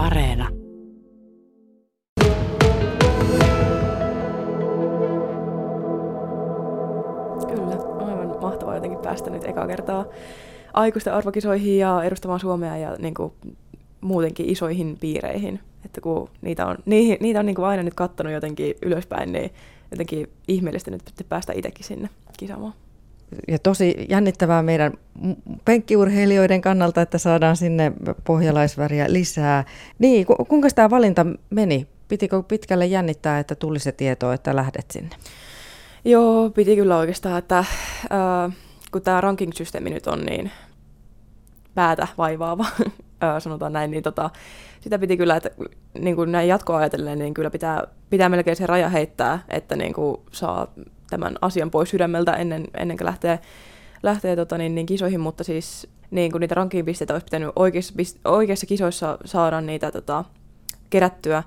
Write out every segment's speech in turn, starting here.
Areena. Kyllä, aivan mahtavaa jotenkin päästä nyt ekaa kertaa aikuisten arvokisoihin ja edustamaan Suomea ja niin kuin, muutenkin isoihin piireihin. Että kun niitä on, niihin, niitä on niin kuin aina nyt kattonut jotenkin ylöspäin, niin jotenkin ihmeellistä nyt päästä itsekin sinne kisaamaan. Ja tosi jännittävää meidän penkkiurheilijoiden kannalta, että saadaan sinne pohjalaisväriä lisää. Niin, ku, kuinka tämä valinta meni? Pitikö pitkälle jännittää, että tuli se tieto, että lähdet sinne? Joo, piti kyllä oikeastaan, että äh, kun tämä ranking-systeemi nyt on niin päätä vaivaava, sanotaan näin, niin tota, sitä piti kyllä, että niin kuin näin jatkoa ajatellen, niin kyllä pitää, pitää melkein se raja heittää, että niin kuin saa tämän asian pois sydämeltä ennen, ennen kuin lähtee, lähtee tota, niin, niin kisoihin, mutta siis niin kuin niitä ranking-pisteitä olisi pitänyt oikeissa, oikeissa kisoissa saada niitä tota, kerättyä,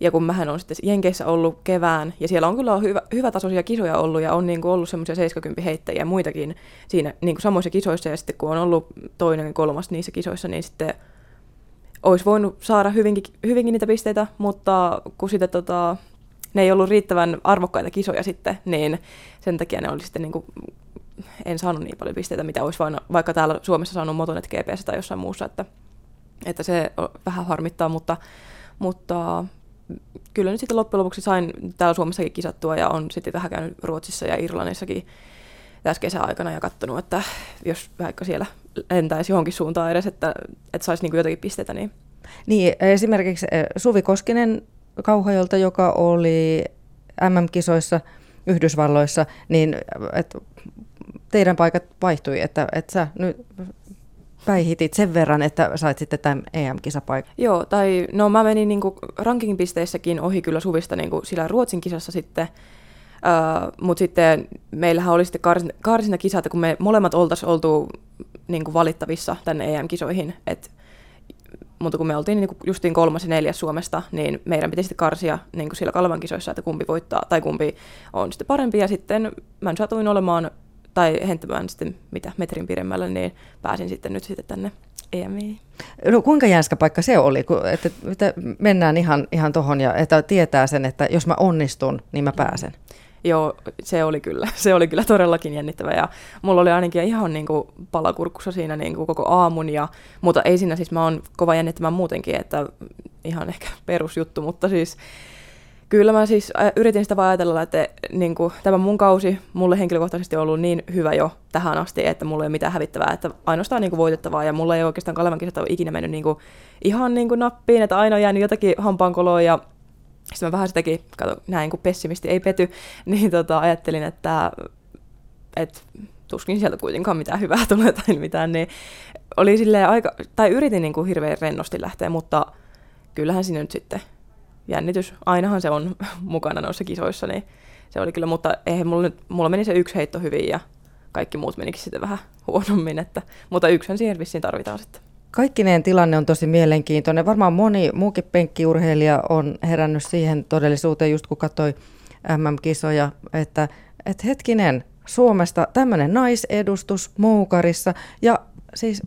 ja kun mähän on sitten Jenkeissä ollut kevään, ja siellä on kyllä hyvä, hyvätasoisia kisoja ollut, ja on niin kuin ollut semmoisia 70 heittäjiä ja muitakin siinä niin kuin samoissa kisoissa, ja sitten kun on ollut toinen ja kolmas niissä kisoissa, niin sitten olisi voinut saada hyvinkin, hyvinkin niitä pisteitä, mutta kun sitten tota, ne ei ollut riittävän arvokkaita kisoja sitten, niin sen takia ne oli sitten niin kuin, en saanut niin paljon pisteitä, mitä olisi vain, vaikka täällä Suomessa saanut Motonet GPS tai jossain muussa, että, että se vähän harmittaa, mutta, mutta kyllä nyt sitten loppujen lopuksi sain täällä Suomessakin kisattua ja on sitten vähän käynyt Ruotsissa ja Irlannissakin tässä kesäaikana ja katsonut, että jos vaikka siellä lentäisi johonkin suuntaan edes, että, että saisi niin jotakin pisteitä. Niin. niin, esimerkiksi eh, Suvi Koskinen Kauhajolta, joka oli MM-kisoissa Yhdysvalloissa, niin että teidän paikat vaihtui, että, että sä nyt päihitit sen verran, että sait sitten tämän EM-kisapaikan? Joo, tai no mä menin niinku ranking-pisteissäkin ohi kyllä Suvista niinku sillä Ruotsin kisassa sitten, Uh, Mutta sitten meillähän oli sitten karsin, karsintakisat, kun me molemmat oltaisiin oltu niin kuin valittavissa tänne EM-kisoihin, et, mutta kun me oltiin niin kuin justiin kolmas ja neljäs Suomesta, niin meidän piti sitten karsia niin kuin siellä Kalvan kisoissa, että kumpi voittaa tai kumpi on sitten parempi. Ja sitten mä satuin olemaan tai henttämään sitten mitä metrin pidemmällä, niin pääsin sitten nyt sitten tänne EMI. No kuinka jänskä paikka se oli, kun, että, että mennään ihan, ihan tuohon ja että tietää sen, että jos mä onnistun, niin mä pääsen? Joo, se oli kyllä. Se oli kyllä todellakin jännittävä. Ja mulla oli ainakin ihan niin kuin palakurkussa siinä niin kuin koko aamun, ja, mutta ei siinä siis mä oon kova jännittämään muutenkin, että ihan ehkä perusjuttu, mutta siis Kyllä mä siis yritin sitä vaan ajatella, että niin kuin, tämä mun kausi mulle henkilökohtaisesti on ollut niin hyvä jo tähän asti, että mulla ei ole mitään hävittävää, että ainoastaan niin kuin voitettavaa. Ja mulla ei oikeastaan Kalevan kisat ole ikinä mennyt niin kuin, ihan niin kuin nappiin, että aina on jäänyt jotakin hampaankoloa ja sitten mä vähän sitäkin, kato, näin kuin pessimisti ei pety, niin tota, ajattelin, että, että tuskin sieltä kuitenkaan mitään hyvää tulee tai mitään, niin oli silleen aika, tai yritin niin kuin hirveän rennosti lähteä, mutta kyllähän sinne nyt sitten jännitys, ainahan se on mukana noissa kisoissa, niin se oli kyllä, mutta eihän mulla, nyt, mulla meni se yksi heitto hyvin ja kaikki muut menikin sitten vähän huonommin, että, mutta yksän siihen vissiin tarvitaan sitten. Kaikkineen tilanne on tosi mielenkiintoinen. Varmaan moni muukin penkkiurheilija on herännyt siihen todellisuuteen, just kun katsoi MM-kisoja, että, että hetkinen, Suomesta tämmöinen naisedustus Moukarissa ja siis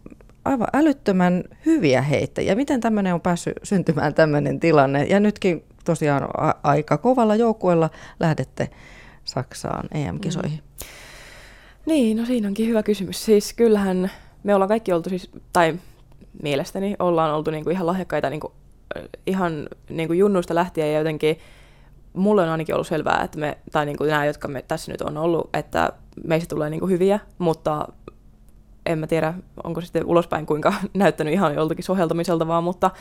aivan älyttömän hyviä heittäjiä. Miten tämmöinen on päässyt syntymään tämmöinen tilanne? Ja nytkin tosiaan a- aika kovalla joukkueella lähdette Saksaan EM-kisoihin. Mm. Niin, no siinä onkin hyvä kysymys. Siis kyllähän me ollaan kaikki oltu siis, tai mielestäni ollaan oltu niinku ihan lahjakkaita niinku, ihan niinku junnuista lähtien ja jotenkin mulle on ainakin ollut selvää, että me, tai niinku nämä, jotka me tässä nyt on ollut, että meistä tulee niinku hyviä, mutta en mä tiedä, onko sitten ulospäin kuinka näyttänyt ihan joltakin soheltamiselta vaan, mutta,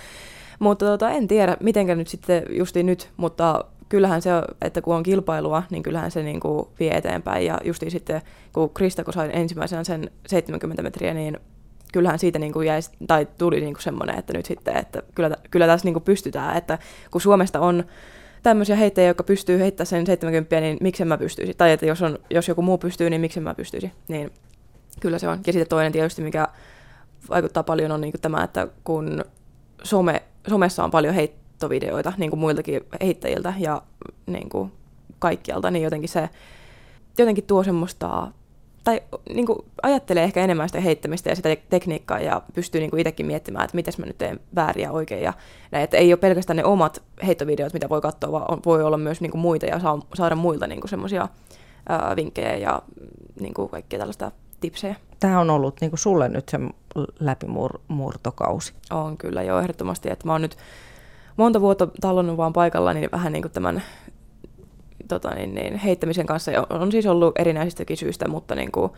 mutta tota, en tiedä, mitenkä nyt sitten justiin nyt, mutta kyllähän se, että kun on kilpailua, niin kyllähän se niin kuin vie eteenpäin. Ja justiin sitten, kun Krista, kun ensimmäisenä sen 70 metriä, niin kyllähän siitä niin kuin jäi, tai tuli niin kuin semmoinen, että nyt sitten, että kyllä, kyllä tässä niin kuin pystytään, että kun Suomesta on tämmöisiä heittäjiä, jotka pystyy heittämään sen 70, niin miksi mä pystyisi? Tai että jos, on, jos joku muu pystyy, niin miksi mä pystyisi? Niin kyllä se on. Ja sitten toinen tietysti, mikä vaikuttaa paljon, on niin kuin tämä, että kun some, somessa on paljon heittovideoita niin kuin muiltakin heittäjiltä ja niin kuin kaikkialta, niin jotenkin se jotenkin tuo semmoista tai niin kuin, ajattelee ehkä enemmän sitä heittämistä ja sitä tekniikkaa ja pystyy niin kuin itsekin miettimään, että miten mä nyt teen väärin ja oikein. Ja näin, että ei ole pelkästään ne omat heittovideot, mitä voi katsoa, vaan on, voi olla myös niin kuin muita ja saa, saada muilta niin semmoisia vinkkejä ja niin kuin kaikkea tällaista tipsejä. Tämä on ollut niin kuin sulle nyt se läpimurtokausi. On kyllä, joo, ehdottomasti. Että mä oon nyt monta vuotta tallonnut vaan paikalla, niin vähän niin kuin tämän tota, niin, niin, heittämisen kanssa. On, on siis ollut erinäisistäkin syistä, mutta niin kuin,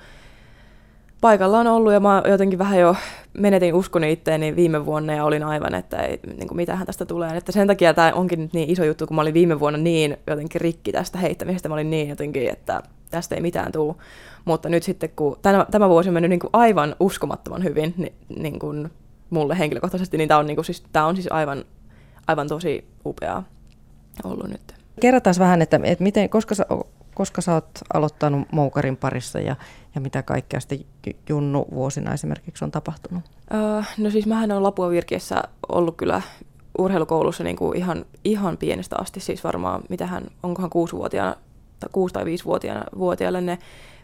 paikalla on ollut ja mä jotenkin vähän jo menetin uskoni itteeni viime vuonna ja olin aivan, että ei, niin kuin mitähän tästä tulee. Että sen takia tämä onkin nyt niin iso juttu, kun mä olin viime vuonna niin jotenkin rikki tästä heittämisestä. Mä olin niin jotenkin, että tästä ei mitään tule. Mutta nyt sitten, kun tämä, tämä vuosi on mennyt niin kuin aivan uskomattoman hyvin niin, niin kuin mulle henkilökohtaisesti, niin tämä on, niin kuin siis, tämä on siis aivan, aivan tosi upeaa ollut nyt. Kerrotaan vähän, että, että miten, koska, sä, koska sä oot aloittanut Moukarin parissa ja, ja mitä kaikkea sitten Junnu vuosina esimerkiksi on tapahtunut? Öö, no siis mähän olen Lapua Virkiessä ollut kyllä urheilukoulussa niin kuin ihan, ihan pienestä asti, siis varmaan mitähän, onkohan kuusivuotiaana, tai kuusi- tai viisivuotiaille ne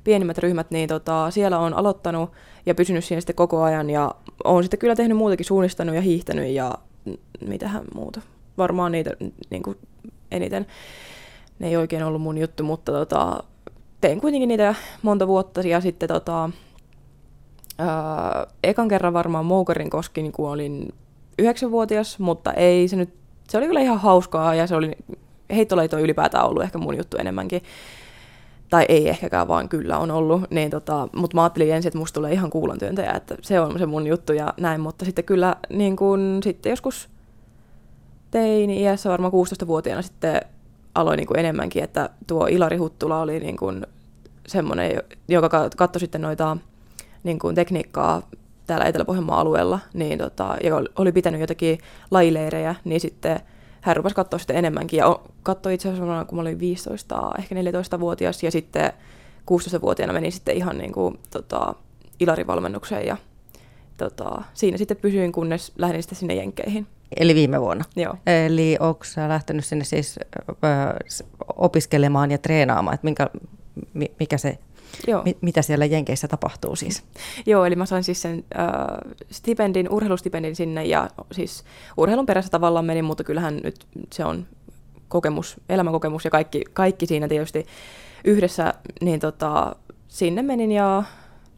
pienimmät ryhmät, niin tota, siellä on aloittanut ja pysynyt siinä sitten koko ajan ja on sitten kyllä tehnyt muutakin, suunnistanut ja hiihtänyt ja mitähän muuta. Varmaan niitä niin kuin eniten. Ne ei oikein ollut mun juttu, mutta tota, tein kuitenkin niitä monta vuotta ja sitten tota, ää, ekan kerran varmaan Moukarin koskin, kun olin yhdeksänvuotias, mutta ei se nyt, se oli kyllä ihan hauskaa ja se oli, heittolaito on ylipäätään ollut ehkä mun juttu enemmänkin. Tai ei ehkäkään, vaan kyllä on ollut. Niin tota, mutta mä ajattelin ensin, että musta tulee ihan kuulontyöntäjä, että se on se mun juttu ja näin. Mutta sitten kyllä niin kun, sitten joskus tein iässä varmaan 16-vuotiaana sitten aloin niin kuin enemmänkin, että tuo Ilari Huttula oli niin kuin semmoinen, joka katsoi sitten noita niin kuin tekniikkaa täällä Etelä-Pohjanmaan alueella, niin tota, ja oli pitänyt jotakin lajileirejä, niin sitten hän rupesi katsoa sitten enemmänkin. Ja katsoi itse asiassa kun mä olin 15, ehkä 14-vuotias, ja sitten 16-vuotiaana meni sitten ihan niin kuin, tota, Ilari-valmennukseen, ja tota, siinä sitten pysyin, kunnes lähdin sitten sinne Jenkkeihin. Eli viime vuonna? Joo. Eli onko sä lähtenyt sinne siis ö, opiskelemaan ja treenaamaan, että minkä, mikä se, Joo. Mi, mitä siellä Jenkeissä tapahtuu siis? Joo, eli mä sain siis sen äh, stipendin, urheilustipendin sinne ja siis urheilun perässä tavallaan menin, mutta kyllähän nyt se on kokemus, elämänkokemus ja kaikki, kaikki siinä tietysti yhdessä, niin tota, sinne menin ja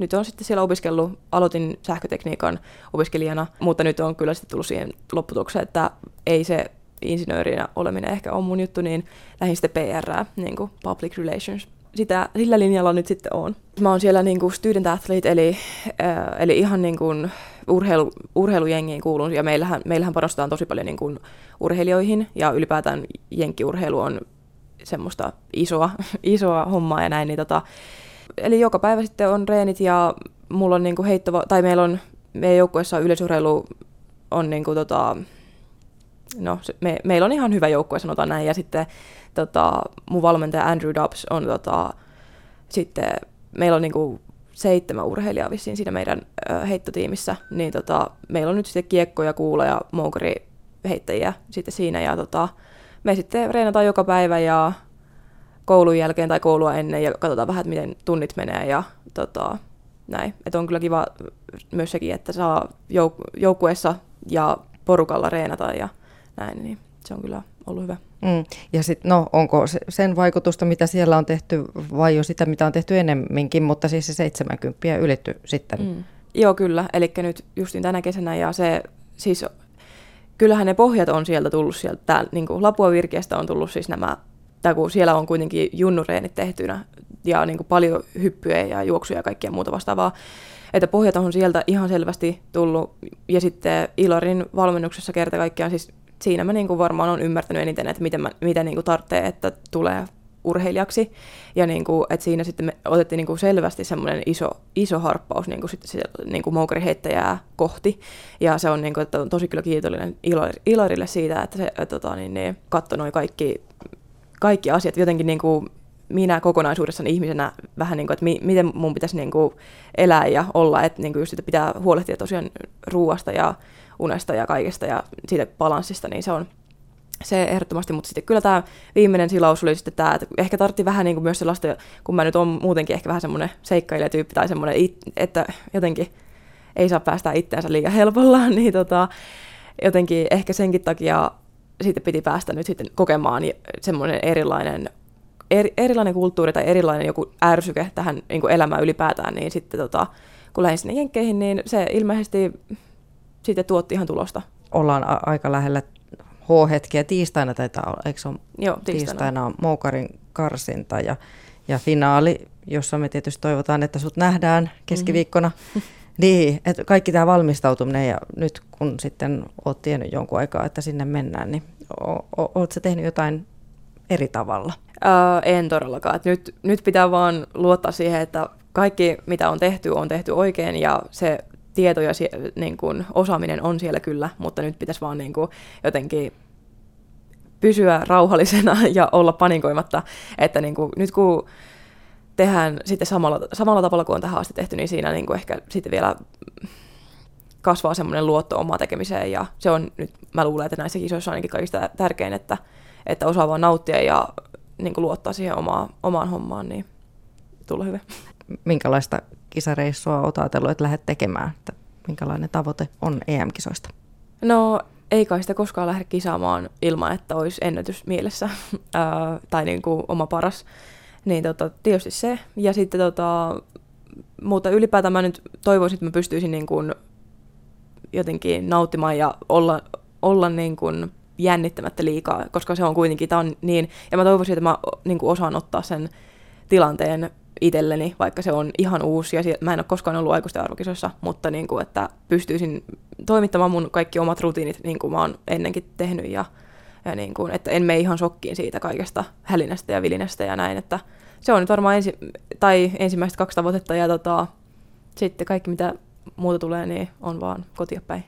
nyt on sitten siellä opiskellut, aloitin sähkötekniikan opiskelijana, mutta nyt on kyllä sitten tullut siihen lopputulokseen, että ei se insinöörinä oleminen ehkä on mun juttu, niin lähdin sitten PR, niin kuin public relations. Sitä, sillä linjalla nyt sitten on. Mä oon siellä niin kuin student athlete, eli, äh, eli ihan niin kuin urheilu, urheilujengiin kuulun, ja meillähän, meillähän panostetaan tosi paljon niin kuin urheilijoihin, ja ylipäätään jenkkiurheilu on semmoista isoa, isoa hommaa ja näin, niin tota, eli joka päivä sitten on reenit ja mulla on niinku heittova, tai meillä on, meidän joukkueessa yleisurheilu on niinku tota, no me, meillä on ihan hyvä joukkue, sanotaan näin, ja sitten tota, mun valmentaja Andrew Dobbs on tota, sitten, meillä on niinku seitsemän urheilijaa vissiin siinä meidän ö, heittotiimissä, niin tota, meillä on nyt sitten kiekko ja kuula ja moukari heittäjiä sitten siinä, ja tota, me sitten reenataan joka päivä ja koulun jälkeen tai koulua ennen ja katsotaan vähän, että miten tunnit menee ja tota, näin. Että on kyllä kiva myös sekin, että saa jouk- joukkueessa ja porukalla reenata ja näin, niin se on kyllä ollut hyvä. Mm. Ja sitten, no, onko sen vaikutusta, mitä siellä on tehty, vai jo sitä, mitä on tehty ennemminkin, mutta siis se 70 ylitty sitten? Mm. Joo, kyllä. Eli nyt justin tänä kesänä, ja se siis, kyllähän ne pohjat on sieltä tullut sieltä, niin kuin Lapua Virkeästä on tullut siis nämä tai kun siellä on kuitenkin junnureenit tehtynä ja niin kuin paljon hyppyjä ja juoksuja ja kaikkea muuta vastaavaa, että pohjat on sieltä ihan selvästi tullut. Ja sitten Ilarin valmennuksessa kerta kaikkiaan, siis siinä mä niin kuin varmaan on ymmärtänyt eniten, että miten, mä, miten niin tarvitsee, että tulee urheilijaksi. Ja niin kuin, että siinä sitten me otettiin niin kuin selvästi semmoinen iso, iso harppaus niin kuin sitten niin kuin moukariheittäjää kohti. Ja se on, niin kuin, että on tosi kyllä kiitollinen Ilarille siitä, että se tota, niin, niin, katsoi kaikki kaikki asiat jotenkin niin kuin minä kokonaisuudessani ihmisenä vähän niin kuin, että mi- miten mun pitäisi niin kuin elää ja olla, että niin kuin just, että pitää huolehtia tosiaan ruuasta ja unesta ja kaikesta ja siitä balanssista, niin se on, se ehdottomasti, mutta sitten kyllä tämä viimeinen silaus oli sitten tämä, että ehkä tartti vähän niin kuin myös sellaista, kun mä nyt on muutenkin ehkä vähän semmoinen seikkailijan-tyyppi tai semmoinen, että jotenkin ei saa päästä itseänsä liian helpolla, niin tota, jotenkin ehkä senkin takia sitten piti päästä nyt sitten kokemaan semmoinen erilainen, eri, erilainen kulttuuri tai erilainen joku ärsyke tähän niin kuin elämään ylipäätään, niin sitten tota, kun lähdin sinne Jenkkeihin, niin se ilmeisesti sitten tuotti ihan tulosta. Ollaan a- aika lähellä H-hetkiä. Tiistaina taitaa olla, eikö se ole? Joo, tiistaina. tiistaina on Moukarin karsinta ja, ja finaali, jossa me tietysti toivotaan, että sut nähdään keskiviikkona. Mm-hmm. Niin, että kaikki tämä valmistautuminen ja nyt kun sitten oot tiennyt jonkun aikaa, että sinne mennään, niin ootko tehnyt jotain eri tavalla? Öö, en todellakaan. Et nyt, nyt pitää vaan luottaa siihen, että kaikki mitä on tehty on tehty oikein ja se tieto ja niin kuin, osaaminen on siellä kyllä, mutta nyt pitäisi vaan niin kuin, jotenkin pysyä rauhallisena ja olla panikoimatta, että niin kuin, nyt kun tehdään sitten samalla, samalla tavalla kuin on tähän asti tehty, niin siinä niin kuin ehkä sitten vielä kasvaa semmoinen luotto omaa tekemiseen ja se on nyt, mä luulen, että näissä kisoissa on ainakin kaikista tärkein, että, että osaa vaan nauttia ja niin kuin luottaa siihen omaa, omaan hommaan, niin tulla hyvä. Minkälaista kisareissua olet ajatellut, että lähdet tekemään? Että minkälainen tavoite on EM-kisoista? No ei kai sitä koskaan lähde kisaamaan ilman, että olisi ennätys mielessä tai niin kuin oma paras. Niin tota, tietysti se. Ja sitten tota, mutta ylipäätään mä nyt toivoisin, että mä pystyisin niin kuin jotenkin nauttimaan ja olla, olla niin kuin jännittämättä liikaa, koska se on kuitenkin, tämä on niin, ja mä toivoisin, että mä niin kuin osaan ottaa sen tilanteen itselleni, vaikka se on ihan uusi ja mä en ole koskaan ollut aikuisten arvokisoissa, mutta niin kuin, että pystyisin toimittamaan mun kaikki omat rutiinit niin kuin mä oon ennenkin tehnyt ja, ja niin kuin, että en mene ihan shokkiin siitä kaikesta hälinästä ja vilinästä ja näin, että se on nyt varmaan ensi, tai ensimmäiset kaksi tavoitetta ja tota, sitten kaikki mitä muuta tulee, niin on vaan kotia päin.